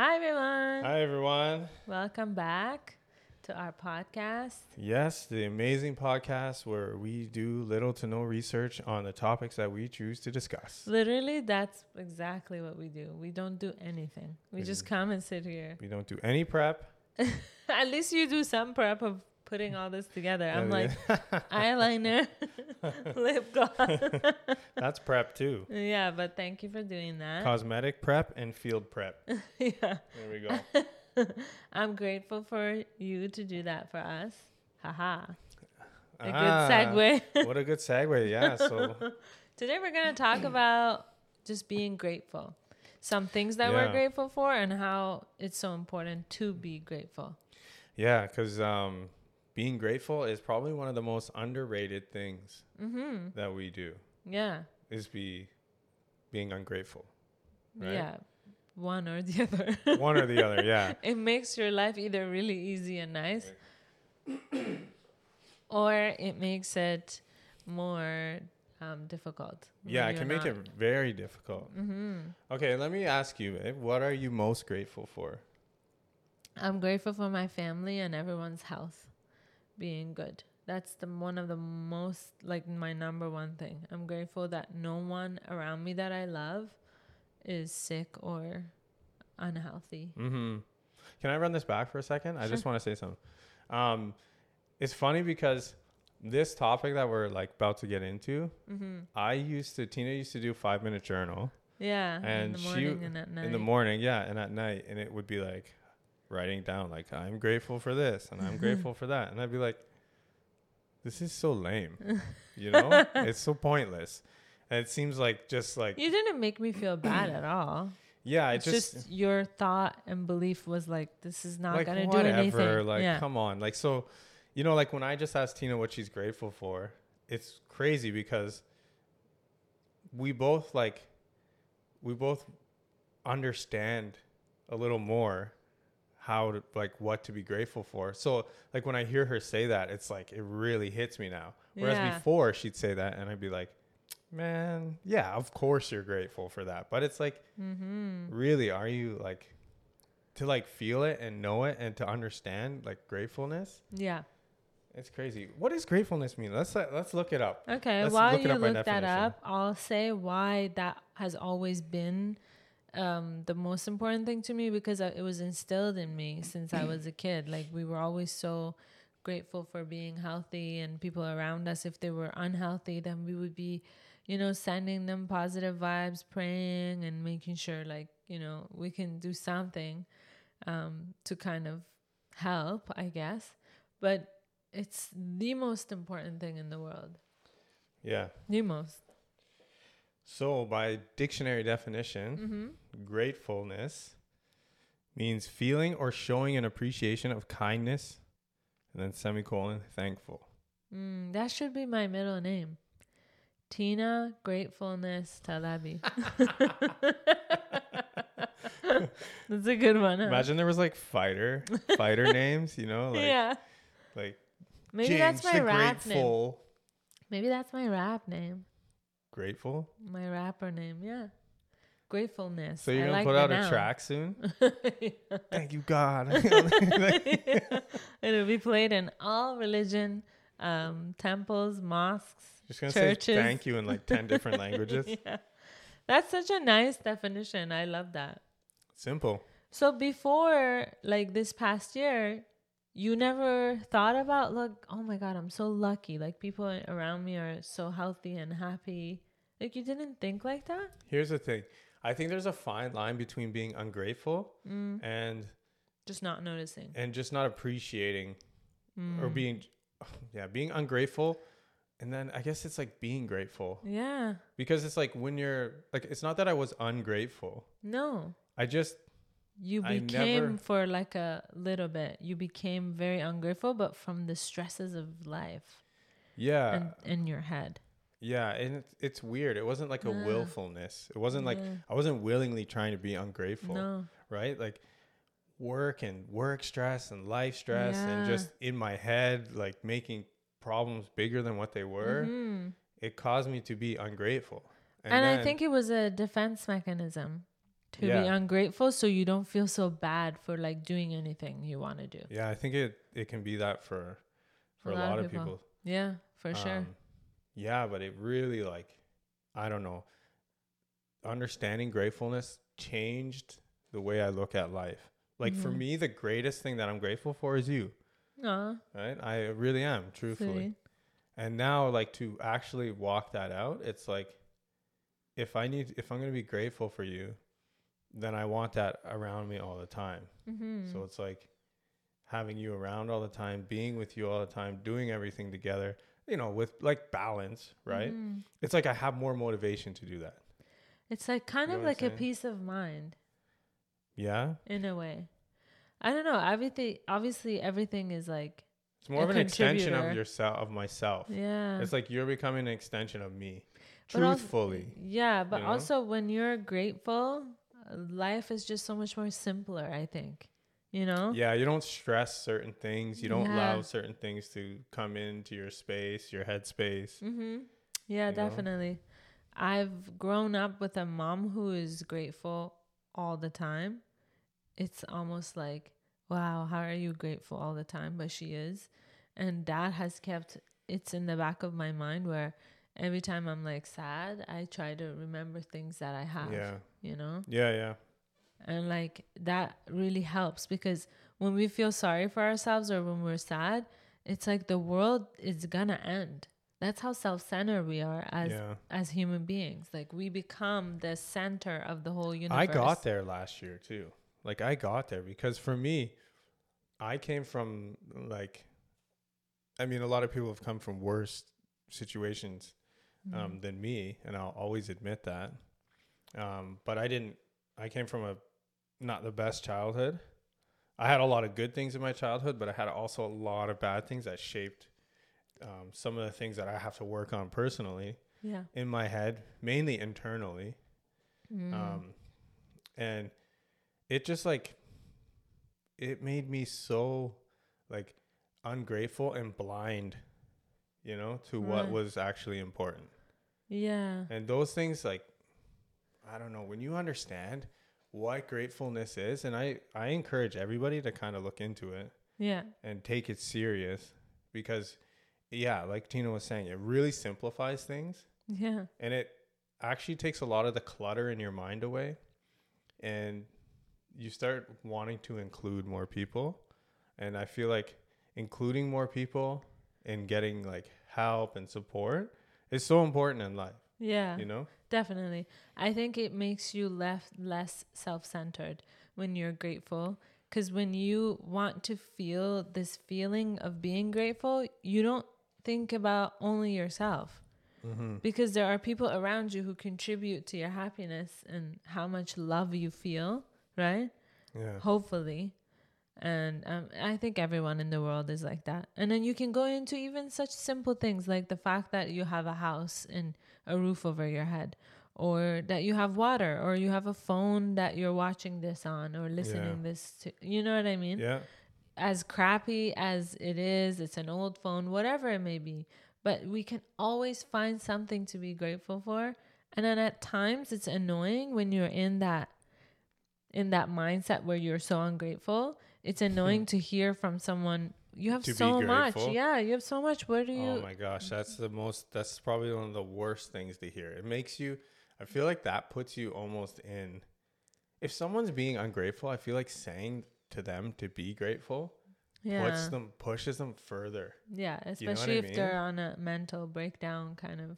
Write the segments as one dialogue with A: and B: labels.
A: Hi, everyone.
B: Hi, everyone.
A: Welcome back to our podcast.
B: Yes, the amazing podcast where we do little to no research on the topics that we choose to discuss.
A: Literally, that's exactly what we do. We don't do anything. We just come and sit here.
B: We don't do any prep.
A: At least you do some prep of putting all this together. I'm like eyeliner, lip gloss.
B: That's prep too.
A: yeah, but thank you for doing that.
B: Cosmetic prep and field prep.
A: yeah.
B: There we go.
A: I'm grateful for you to do that for us. Haha. A
B: Ah,
A: good segue.
B: what a good segue. Yeah. So,
A: Today we're going to talk about just being grateful. Some things that we're grateful for and how it's so important to be grateful.
B: yeah, because um, being grateful is probably one of the most underrated things
A: Mhm.
B: that we do
A: Yeah.
B: is be being ungrateful. Right.
A: Yeah. One or the other.
B: One or the other. Yeah.
A: it makes your life either really easy and nice or it makes it more um, difficult.
B: Yeah, it can make
A: not-
B: it very difficult.
A: Mhm.
B: Okay, let me ask you, babe, what are you most grateful for?
A: I'm grateful for my family and everyone's health being good. That's the one of the most like my number one thing. I'm grateful that no one around me that I love is sick or unhealthy.
B: Mm-hmm. Can I run this back for a second? I just want to say something. Um, it's funny because this topic that we're like about to get into,
A: Mm-hmm.
B: I used to Tina used to do five minute journal
A: Yeah, in
B: And
A: the
B: she-
A: and at night.
B: in the morning, yeah, and at night, and it would be like writing down like I'm grateful for this and I'm grateful for that, and I'd be like, this is so lame, you know? it's so pointless, and it seems like just like
A: you didn't make me feel bad at all.
B: yeah,
A: It's
B: just,
A: just, your thought and belief was like, this is not
B: like
A: gonna do
B: whatever,
A: anything.
B: like
A: yeah.
B: come on, like so, you know, like when I just asked Tina what she's grateful for, it's crazy because we both like we both understand a little more how to like what to be grateful for. So like when I hear her say that, it's like it really hits me now. Whereas
A: Yeah.
B: before she'd say that and I'd be like, Man, yeah, of course you're grateful for that. But it's like
A: mm-hmm.
B: really are you like to like feel it and know it and to understand like gratefulness?
A: Yeah.
B: It's crazy. What does gratefulness mean? Let's uh, let's look it up.
A: Okay,
B: Let's
A: while
B: look
A: you
B: up
A: look that
B: definition.
A: up, I'll say why that has always been um, the most important thing to me because I- it was instilled in me since I was a kid. Like we were always so grateful for being healthy and people around us. If they were unhealthy, then we would be, you know, sending them positive vibes, praying and making sure like you know we can do something um, to kind of help, I guess. But it's the most important thing in the world.
B: Yeah.
A: The most.
B: So by dictionary definition,
A: Mm-hmm.
B: gratefulness means feeling or showing an appreciation of kindness and then semicolon thankful.
A: Mm, that should be my middle name. Tina Gratefulness Talabi. That's a good one. Huh?
B: Imagine there was like fighter fighter names, you know, like
A: yeah.
B: like
A: Maybe
B: James
A: that's my rap name. Maybe that's my rap name.
B: Grateful.
A: My rapper name. Yeah. Gratefulness.
B: So you're
A: I
B: gonna
A: like
B: put out a
A: noun.
B: track soon? Thank you, God.
A: It'll be played in all religion, um, temples, mosques,
B: Just gonna
A: churches.
B: say thank you in like ten different languages.
A: yeah. That's such a nice definition. I love that.
B: Simple.
A: So before like this past year, you never thought about like, oh my god, I'm so lucky. Like people around me are so healthy and happy. Like you didn't think like that?
B: Here's the thing. I think there's a fine line between being ungrateful
A: Mm,
B: and
A: just not noticing.
B: and just not appreciating
A: Mm.
B: or being yeah, being ungrateful and then I guess it's like being grateful
A: Yeah.
B: because it's like when you're like it's not that I was ungrateful.
A: No.
B: I just
A: You became
B: never-
A: for like a little bit. You became very ungrateful, but from the stresses of life
B: yeah,
A: and in your head.
B: Yeah, and it's, it's weird. It wasn't like a
A: Yeah.
B: willfulness. It wasn't like I wasn't willingly trying to be ungrateful.
A: No.
B: right? Like work and work stress and life stress and just in my head, like making problems bigger than what they were.
A: Mhm.
B: It caused me to be ungrateful.
A: And, I
B: then-
A: think it was a defense mechanism. to be ungrateful so you don't feel so bad for like doing anything you want to do.
B: Yeah, I think it it can be that for for a, lot, of people.
A: Yeah, for sure.
B: Yeah, but it really like I don't know. Understanding gratefulness changed the way I look at life. Like for
A: Mhm.
B: me, the greatest thing that I'm grateful for is you.
A: Aw,
B: Right? I really am, truthfully.
A: sweetie.
B: And now like to actually walk that out, it's like if I need if I'm gonna be grateful for you, then I want that around me all the time.
A: Mhm.
B: So it's like having you around all the time, being with you all the time, doing everything together, you know, with like balance, right?
A: Mhm.
B: It's like I have more motivation to do that.
A: It's like kind
B: You
A: of
B: know I'm
A: like a peace of mind
B: Yeah.
A: in a way. I don't know. Everything, obviously, everything is like,
B: It's more of an extension of yourself of myself.
A: yeah.
B: It's like you're becoming an extension of me.
A: But also-
B: Truthfully.
A: Yeah, but
B: you know?
A: also when you're grateful, life is just so much more simpler, I think. You know?
B: Yeah, you don't stress certain things. You don't
A: Yeah.
B: allow certain things to come into your space, your headspace.
A: Mhm. Yeah,
B: You know?
A: definitely. I've grown up with a mom who is grateful all the time. It's almost like, wow, how are you grateful all the time? But she is. And that has kept it's in the back of my mind where every time I'm like sad, I try to remember things that I have,
B: Yeah.
A: you know?
B: Yeah, yeah.
A: And like that really helps because when we feel sorry for ourselves or when we're sad, it's like the world is gonna end. That's how self-centered we are as
B: yeah.
A: as human beings. Like we become the center of the whole universe.
B: I got there last year too. Like I got there because for me, I came from like, I mean, a lot of people have come from worse situations
A: Mm-hmm.
B: um, than me, and I'll always admit that. Um, but I didn't. I came from a not the best childhood. I had a lot of good things in my childhood, but I had also a lot of bad things that shaped um, some of the things that I have to work on personally
A: Yeah.
B: in my head, mainly internally.
A: Mm.
B: Um, and it just like it made me so like ungrateful and blind, you know, to what was actually important.
A: yeah.
B: And those things like I don't know, when you understand what gratefulness is, and I I encourage everybody to kind of look into it
A: Yeah.
B: and take it serious because yeah, like Tina was saying, it really simplifies things
A: Yeah.
B: and it actually takes a lot of the clutter in your mind away and you start wanting to include more people and i feel like including more people and getting like help and support is so important in life
A: Yeah.
B: you know
A: Definitely. I think it makes you left less self-centered when you're grateful cuz when you want to feel this feeling of being grateful, you don't think about only yourself.
B: mm-hmm.
A: Because there are people around you who contribute to your happiness and how much love you feel, right?
B: yeah
A: Hopefully. And um, I think everyone in the world is like that. And then you can go into even such simple things like the fact that you have a house and a roof over your head, or that you have water, or you have a phone that you're watching this on or listening this to. You know what I mean?
B: yeah
A: As crappy as it is, it's an old phone, whatever it may be. But we can always find something to be grateful for. And then at times it's annoying when you're in that in that mindset where you're so ungrateful. It's hmm. annoying to hear from someone you have
B: To
A: so much. Yeah, you have so much. Where do you
B: oh my gosh that's the most that's probably one of the worst things to hear it makes you i feel like that puts you almost in if someone's being ungrateful i feel like saying to them to be grateful
A: yeah.
B: puts them pushes them further
A: yeah,
B: know what
A: especially
B: I
A: if
B: mean?
A: they're on a mental breakdown kind of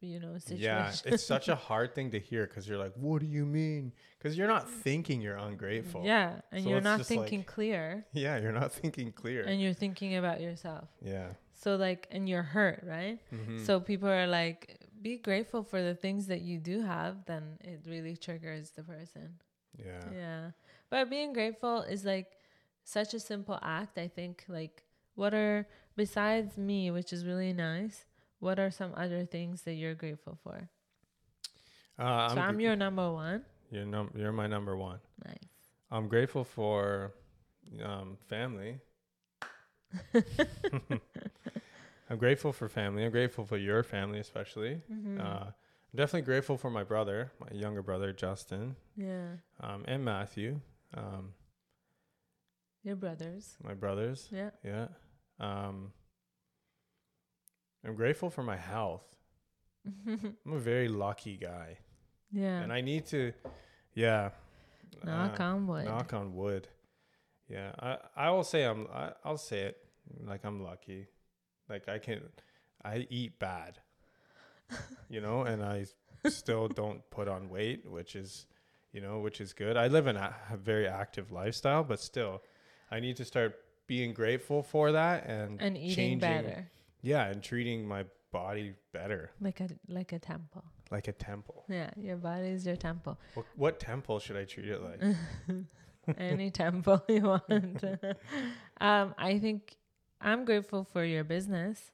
A: you know situation.
B: Yeah, it's such a hard thing to hear because you're like, what do you mean? Because you're not thinking you're ungrateful.
A: Yeah, and
B: So
A: you're not thinking
B: like-
A: clear
B: Yeah, you're not thinking clear.
A: and you're thinking about yourself.
B: yeah.
A: So like and you're hurt, right?
B: Mhm.
A: So people are like be grateful for the things that you do have, then it really triggers the person.
B: yeah.
A: Yeah. But being grateful is like such a simple act. I think like what are besides me, which is really nice, what are some other things that you're grateful for?
B: Uh,
A: so I'm
B: gr-
A: your number one.
B: you're, num- you're my number one.
A: Nice.
B: I'm grateful for um, family. I'm grateful for family. I'm grateful for your family, especially.
A: Mhm.
B: Uh, I'm definitely grateful for my brother, my younger brother Justin,
A: Yeah.
B: um, and Matthew, um,
A: Your brothers.
B: my brothers.
A: Yeah.
B: Yeah. Um, I'm grateful for my health. I'm a very lucky guy,
A: yeah.
B: and I need to, yeah.
A: Knock
B: uh,
A: on wood.
B: Knock on wood. Yeah, I I will say I'm I, I'll say it like I'm lucky. Like I can, I eat bad, you know, and I still don't put on weight, which is, you know, which is good. I live in a, a very active lifestyle, but still, I need to start being grateful for that and
A: and eating
B: changing-
A: better.
B: Yeah, and treating my body better,
A: Like a like a temple.
B: like a temple.
A: Yeah. Your body is your temple.
B: What, what temple should I treat it like?
A: Any temple you want. um, I think I'm grateful for your business.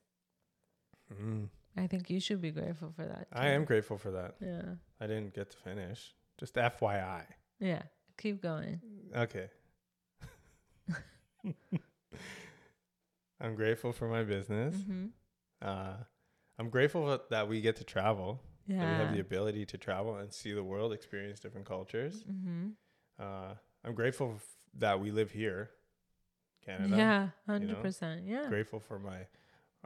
B: Mm.
A: I think you should be grateful for that.
B: I am grateful for that.
A: Yeah.
B: I didn't get to finish. Just FYI.
A: Yeah. Keep going.
B: Okay. I'm grateful for my business.
A: hmm
B: Uh, I'm grateful that we get to travel. That we have the ability to travel and see the world, experience different cultures.
A: hmm
B: Uh, I'm grateful f- that we live here, Canada.
A: Yeah. Hundred percent. Yeah.
B: Grateful for my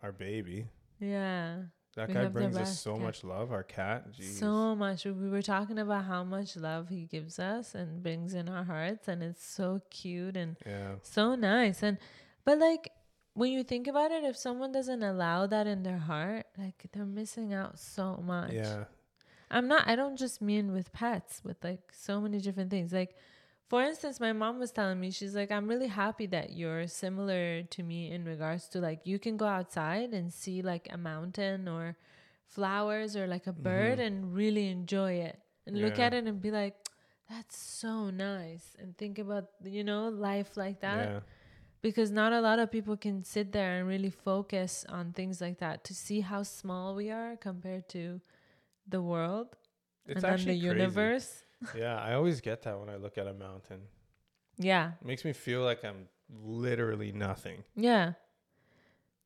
B: our baby.
A: Yeah.
B: That
A: We
B: guy brings us so
A: cat.
B: much love. Our cat. Jeez.
A: So much. We were talking about how much love he gives us and brings in our hearts, and it's so cute and
B: yeah.
A: so nice. And but like when you think about it, if someone doesn't allow that in their heart, like they're missing out so much.
B: Yeah.
A: I'm not. I don't just mean with pets, with like so many different things. Like, for instance, my mom was telling me, she's like, I'm really happy that you're similar to me in regards to like you can go outside and see like a mountain or flowers or like a bird
B: Mhm.
A: and really enjoy it and look at it and be like, that's so nice and think about you know life like that
B: yeah.
A: Because not a lot of people can sit there and really focus on things like that to see how small we are compared to the world
B: It's
A: and the
B: crazy.
A: universe.
B: Yeah, I always get that when I look at a mountain.
A: Yeah,
B: It makes me feel like I'm literally nothing.
A: yeah.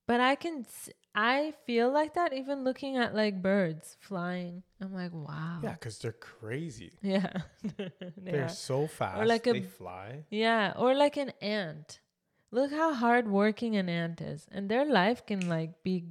A: But I can, I feel like that even looking at like birds flying. I'm like, wow.
B: Yeah, because they're crazy.
A: Yeah.
B: They're
A: yeah.
B: so fast.
A: Or like a-
B: they fly.
A: Yeah. Or like an ant. Look how hard working an ant is. And their life can like be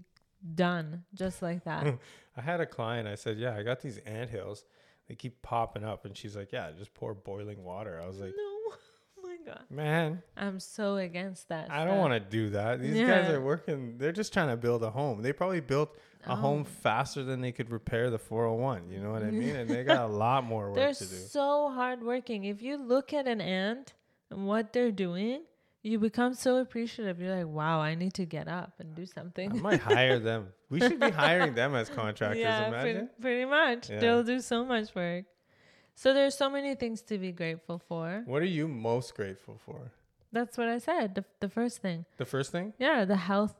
A: done just like that.
B: I had a client. I said, "Yeah, I got these ant hills. They keep popping up." And she's like, "Yeah, just pour boiling water." I was like,
A: no. Oh my God.
B: "Man,
A: I'm so against that.
B: I don't want to do that. These guys are working. They're just trying to build a home. They probably built a home
A: Oh.
B: faster than they could repair the 401. You know what I mean? And they got a lot more work
A: They're
B: to do.
A: so hardworking. If you look at an ant and what they're doing, you become so appreciative. You're like, wow, I need to get up and do something.
B: I might hire them. We should be hiring them as contractors.
A: yeah,
B: imagine.
A: pretty, pretty much.
B: Yeah.
A: They'll do so much work. So there's so many things to be grateful for.
B: What are you most grateful for?
A: That's what I said. The, the first thing.
B: The first thing?
A: Yeah, the health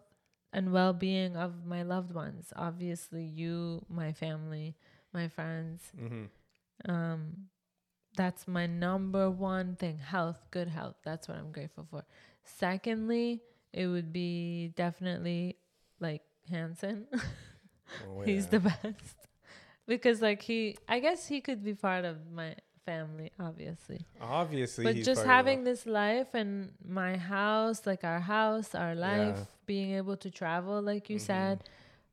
A: and well being of my loved ones. Obviously, you, my family, my friends.
B: Mm-hmm.
A: um that's my number one thing. Health good health. That's what i'm grateful for. Secondly it would be definitely like hanson
B: Oh,
A: he's the best. Because like he i guess he could be part of my family obviously.
B: Obviously,
A: but just having this life and my house like our house our life
B: Yeah.
A: being able to travel like you
B: Mhm.
A: said.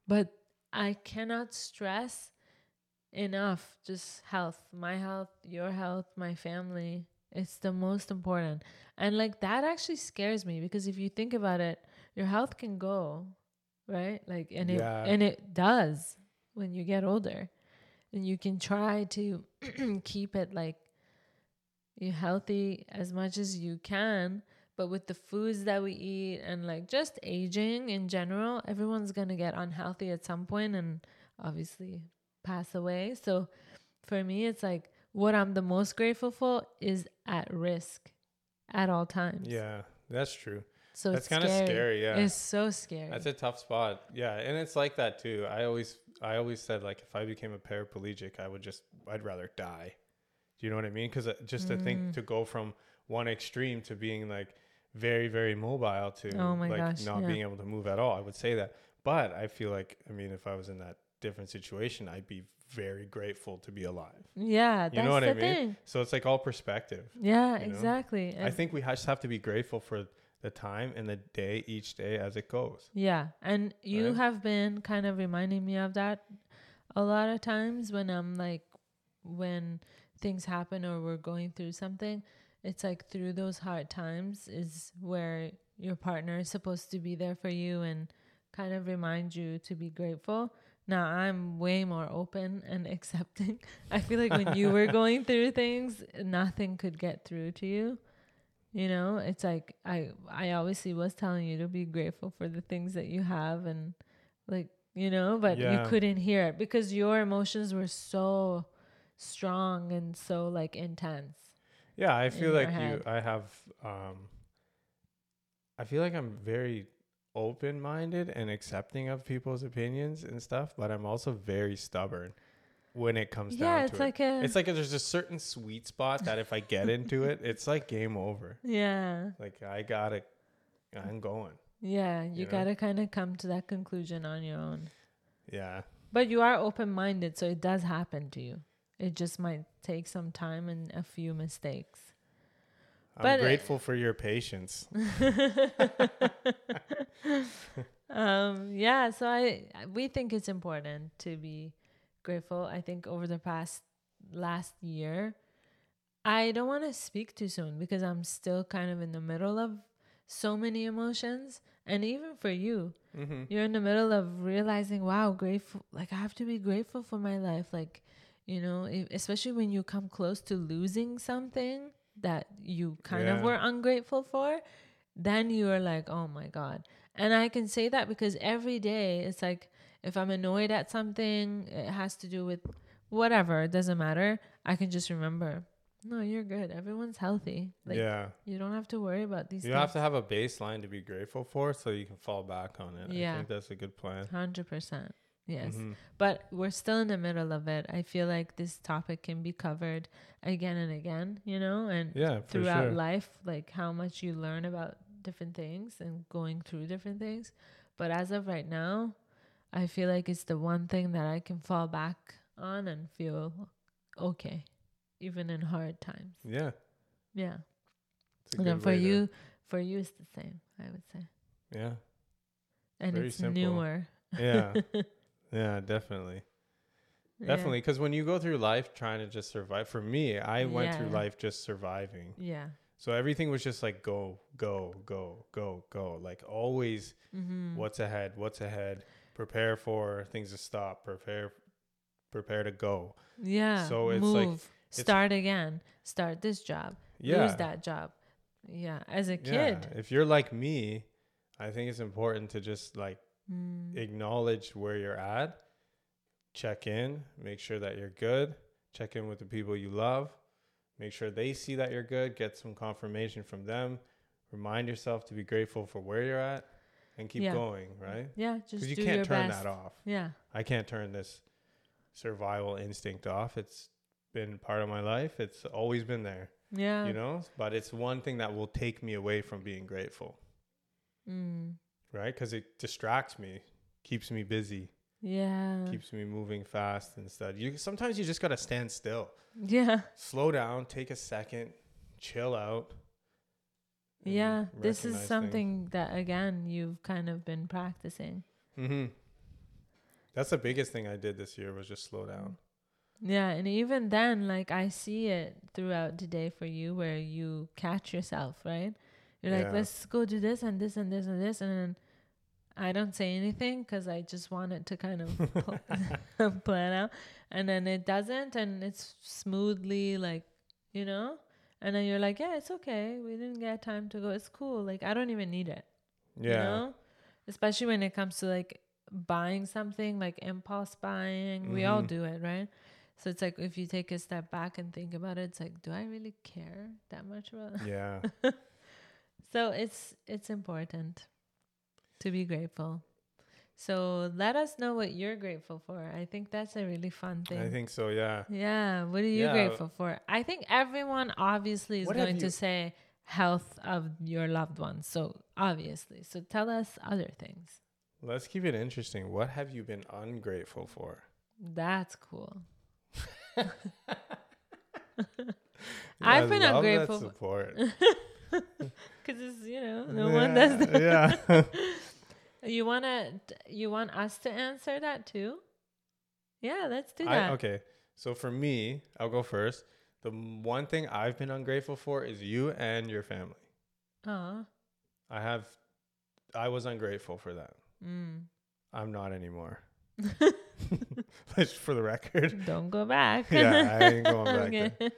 A: But i cannot stress enough just health my health your health my family it's the most important. And like that actually scares me because if you think about it your health can go right? Like and
B: Yeah.
A: it and it does when you get older. And you can try to keep it like you healthy as much as you can but with the foods that we eat and like just aging in general everyone's going to get unhealthy at some point and obviously pass away so for me it's like what i'm the most grateful for is at risk at all times
B: Yeah, that's true.
A: so
B: that's
A: it's
B: kind of scary. Yeah,
A: it's so scary
B: that's a tough spot. Yeah, and it's like that too. I always, I always said like if I became a paraplegic, I would just, I'd rather die. Do you know what I mean? Because just to
A: Mm.
B: think to go from one extreme to being like very, very mobile to
A: Oh
B: like
A: gosh,
B: not
A: yeah.
B: being able to move at all, I would say that. But I feel like, I mean, if I was in that different situation, I'd be very grateful to be alive.
A: Yeah,
B: You
A: that's
B: know what
A: the
B: I mean?
A: thing.
B: So it's like all perspective.
A: Yeah, exactly.
B: I think we just have to be grateful for the time and the day each day as it goes.
A: Yeah, and you
B: Right?
A: have been kind of reminding me of that a lot of times when I'm like when things happen or we're going through something, it's like through those hard times is where your partner is supposed to be there for you and kind of remind you to be grateful. Now I'm way more open and accepting. I feel like when you were going through things, nothing could get through to you. You know, it's like I I obviously was telling you to be grateful for the things that you have and like, you know, but
B: Yeah.
A: you couldn't hear it because your emotions were so strong and so like intense.
B: Yeah, I feel like you. I have um I feel like I'm very open minded and accepting of people's opinions and stuff, but I'm also very stubborn when it comes
A: yeah,
B: down
A: it's
B: to
A: like
B: it.
A: a
B: It's like there's a certain sweet spot that if I get into it, it's like game over.
A: yeah.
B: Like I gotta I'm going.
A: Yeah, you,
B: You know?
A: got to kind of come to that conclusion on your own.
B: Yeah.
A: But you are open minded, so it does happen to you. It just might take some time and a few mistakes.
B: I'm
A: uh,
B: grateful for your patience.
A: um, yeah, so I we think it's important to be grateful. I think over the past last year, I don't want to speak too soon because I'm still kind of in the middle of so many emotions, and even for you,
B: Mm-hmm.
A: you're in the middle of realizing, wow, grateful. Like I have to be grateful for my life. Like, you know, if, especially when you come close to losing something that you kind of were ungrateful for, then you are like, oh my god. And I can say that because every day it's like if I'm annoyed at something, it has to do with whatever. It doesn't matter. I can just remember. No, you're good. Everyone's healthy. Like
B: yeah.
A: you don't have to worry about these things.
B: You
A: things.
B: have to have a baseline to be grateful for so you can fall back on it. I
A: Yeah.
B: think that's a good plan.
A: Hundred percent. Yes.
B: Mhm.
A: But we're still in the middle of it. I feel like this topic can be covered again and again, you know, and
B: Yeah,
A: throughout
B: sure.
A: life, like how much you learn about different things and going through different things. But as of right now, I feel like it's the one thing that I can fall back on and feel okay, even in hard times.
B: Yeah.
A: Yeah. And then for
B: way to-
A: you, for you, it's the same, I would say.
B: Yeah.
A: And
B: Very
A: it's
B: simple.
A: newer.
B: Yeah. yeah, definitely.
A: Yeah.
B: Definitely. Because when you go through life trying to just survive, for me, I went through life just surviving.
A: Yeah.
B: So everything was just like go, go, go, go, go. Like always,
A: Mm-hmm.
B: what's ahead? What's ahead? Prepare for things to stop. Prepare, prepare to go.
A: Yeah.
B: So it's
A: move.
B: like-
A: start again. Start this job.
B: Yeah.
A: Lose that job. Yeah. As a
B: Yeah.
A: kid.
B: If you're like me, I think it's important to just like
A: Mm.
B: acknowledge where you're at, check in, make sure that you're good, check in with the people you love, make sure they see that you're good, get some confirmation from them, remind yourself to be grateful for where you're at, and keep
A: Yeah.
B: going, right?
A: Yeah. Just
B: Because you can't turn
A: best.
B: that off.
A: Yeah.
B: I can't turn this survival instinct off. It's been part of my life. It's always been there,
A: Yeah.
B: you know? But it's one thing that will take me away from being grateful,
A: Mm.
B: Right? Because it distracts me, keeps me busy.
A: Yeah.
B: keeps me moving fast instead. You sometimes you just gotta stand still,
A: yeah.
B: slow down, take a second, chill out.
A: Yeah. This is something that again you've kind of been practicing.
B: things. Mhm. That's the biggest thing I did this year was just slow down.
A: Yeah, and even then, like I see it throughout the day for you, where you catch yourself, right? You're like,
B: Yeah.
A: let's go do this and this and this and this, and then I don't say anything because I just want it to kind of pl- plan out, and then it doesn't, and it's smoothly like, you know, and then you're like, yeah, it's okay. We didn't get time to go. It's cool. Like I don't even need it.
B: Yeah.
A: You know? Especially when it comes to like buying something, like impulse buying. We all
B: Mhm.
A: do it, right? So it's like if you take a step back and think about it, it's like, do I really care that much about it?
B: Yeah.
A: So it's it's important to be grateful. So let us know what you're grateful for. I think that's a really fun thing.
B: I think so, yeah.
A: yeah. What are you
B: Yeah.
A: grateful for? I think everyone obviously is
B: What
A: going to say health of your loved ones. So obviously. So tell us other things.
B: Let's keep it interesting. What have you been ungrateful for?
A: That's cool.
B: Yeah,
A: I've been ungrateful
B: support.
A: because it's you know no one does that.
B: yeah.
A: You wanna you want us to answer that too? Yeah, let's do
B: I,
A: that.
B: okay. So for me, I'll go first. The one thing I've been ungrateful for is you and your family.
A: Aw.
B: I have, I was ungrateful for that.
A: Mm.
B: I'm not anymore. Just for the record.
A: Don't go back.
B: Yeah, I ain't going back.
A: Okay.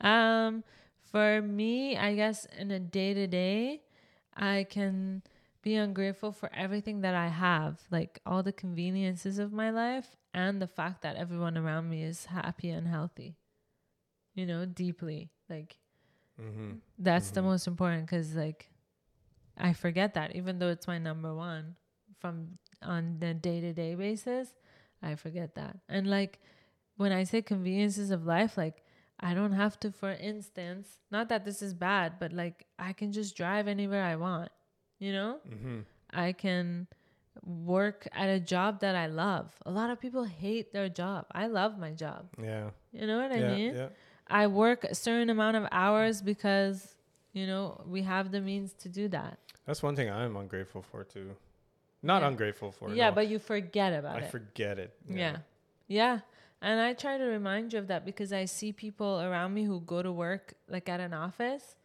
A: Um, for me, I guess in a day to day, I can be ungrateful for everything that I have, like all the conveniences of my life, and the fact that everyone around me is happy and healthy. You know, deeply. Like
B: Mm-hmm.
A: that's the
B: Mhm.
A: most important because, like, I forget that even though it's my number one from on the day to day basis, I forget that. And like when I say conveniences of life, like I don't have to, for instance, not that this is bad, but like I can just drive anywhere I want, you know?
B: Mm-hmm.
A: I can work at a job that I love. A lot of people hate their job. I love my job.
B: Yeah.
A: You know what I mean?
B: Yeah.
A: I work a certain amount of hours because, you know, we have the means to do that.
B: That's one thing I'm ungrateful for too. Not
A: Yeah.
B: ungrateful for.
A: yeah,
B: no.
A: but you forget about
B: I
A: it.
B: I forget it.
A: Yeah. Yeah. And I try to remind you of that because I see people around me who go to work like at an office,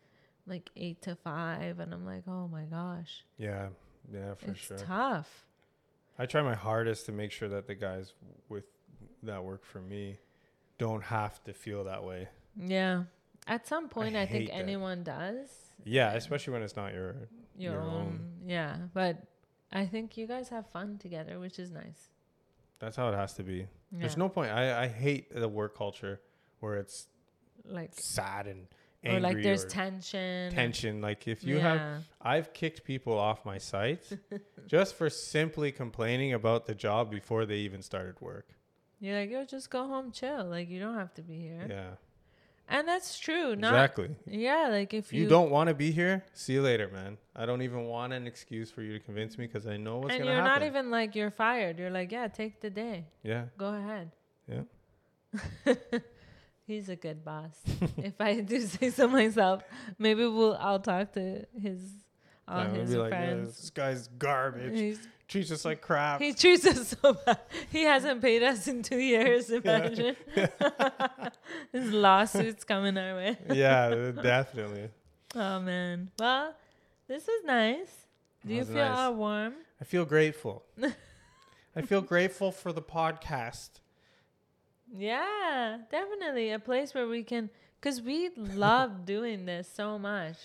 A: like eight to five, and I'm like, oh my gosh,
B: Yeah. Yeah, for
A: it's
B: sure.
A: tough.
B: I try my hardest to make sure that the guys with that work for me don't have to feel that way.
A: Yeah. At some point, I, think
B: that.
A: anyone does.
B: Yeah, especially when it's not your.
A: Your,
B: your
A: own.
B: own.
A: Yeah. But I think you guys have fun together, which is nice.
B: That's how it has to be.
A: Yeah.
B: There's no point. I I hate the work culture where it's
A: like,
B: sad and angry.
A: or like there's
B: or
A: tension.
B: tension. Like if you have, I've kicked people off my site just for simply complaining about the job before they even started work.
A: You're like, yo, just go home, chill. Like you don't have to be here.
B: Yeah,
A: And that's true. Not
B: exactly.
A: yeah, like if
B: you,
A: you,
B: don't want to be here, see you later, man. I don't even want an excuse for you to convince me because I know what's gonna happen.
A: And you're not even like you're fired. You're like, yeah, take the day.
B: yeah,
A: Go ahead.
B: Yeah.
A: He's a good boss. if I do say so myself, maybe we'll I'll talk to his all
B: yeah,
A: his
B: be like, "Yeah, this guy's garbage.
A: He's, He
B: treats us like crap.
A: he treats us so bad. He hasn't paid us in two years. Imagine his lawsuits coming our way.
B: yeah, definitely.
A: Oh man. Well, this was nice. Do you feel
B: nice.
A: all warm?
B: I feel grateful. I feel grateful for the podcast.
A: Yeah, definitely a place where we can, cause we love doing this so much,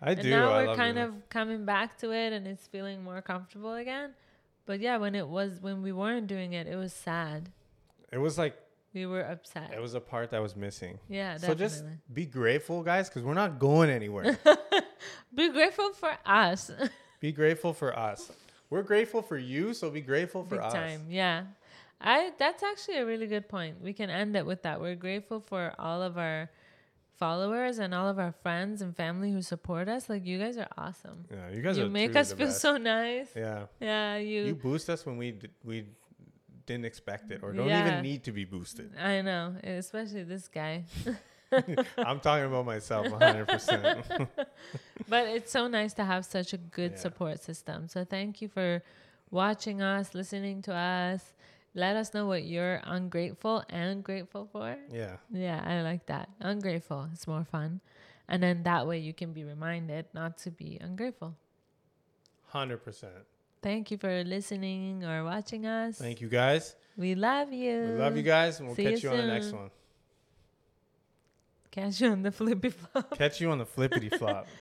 B: I
A: and
B: do.
A: now
B: I
A: we're kind
B: it.
A: of coming back to it, and it's feeling more comfortable again. But yeah, when it was when we weren't doing it, it was sad.
B: It was like
A: We were upset.
B: it was a part that was missing.
A: yeah, definitely.
B: So just be grateful, guys, because we're not going anywhere.
A: be grateful for us.
B: be grateful for us. We're grateful for you, so be grateful for
A: Big
B: us.
A: time. Yeah. I that's actually a really good point. We can end it with that. We're grateful for all of our followers and all of our friends and family who support us. Like you guys are awesome.
B: Yeah, you guys
A: you make us feel
B: best.
A: so nice.
B: Yeah,
A: Yeah, you,
B: you boost us when we d- we didn't expect it or don't
A: Yeah.
B: even need to be boosted.
A: I know, especially this guy.
B: I'm talking about myself 100%.
A: But it's so nice to have such a good
B: Yeah.
A: support system. So thank you for watching us, listening to us. Let us know what you're ungrateful and grateful for.
B: yeah,
A: Yeah, I like that. Ungrateful. It's more fun. And then that way you can be reminded not to be ungrateful.
B: 100%.
A: Thank you for listening or watching us.
B: Thank you guys.
A: We love you.
B: We love you guys, and we'll
A: See
B: catch
A: you
B: you on the next one.
A: Catch you on the flippy flop.
B: Catch you on the flippity flop.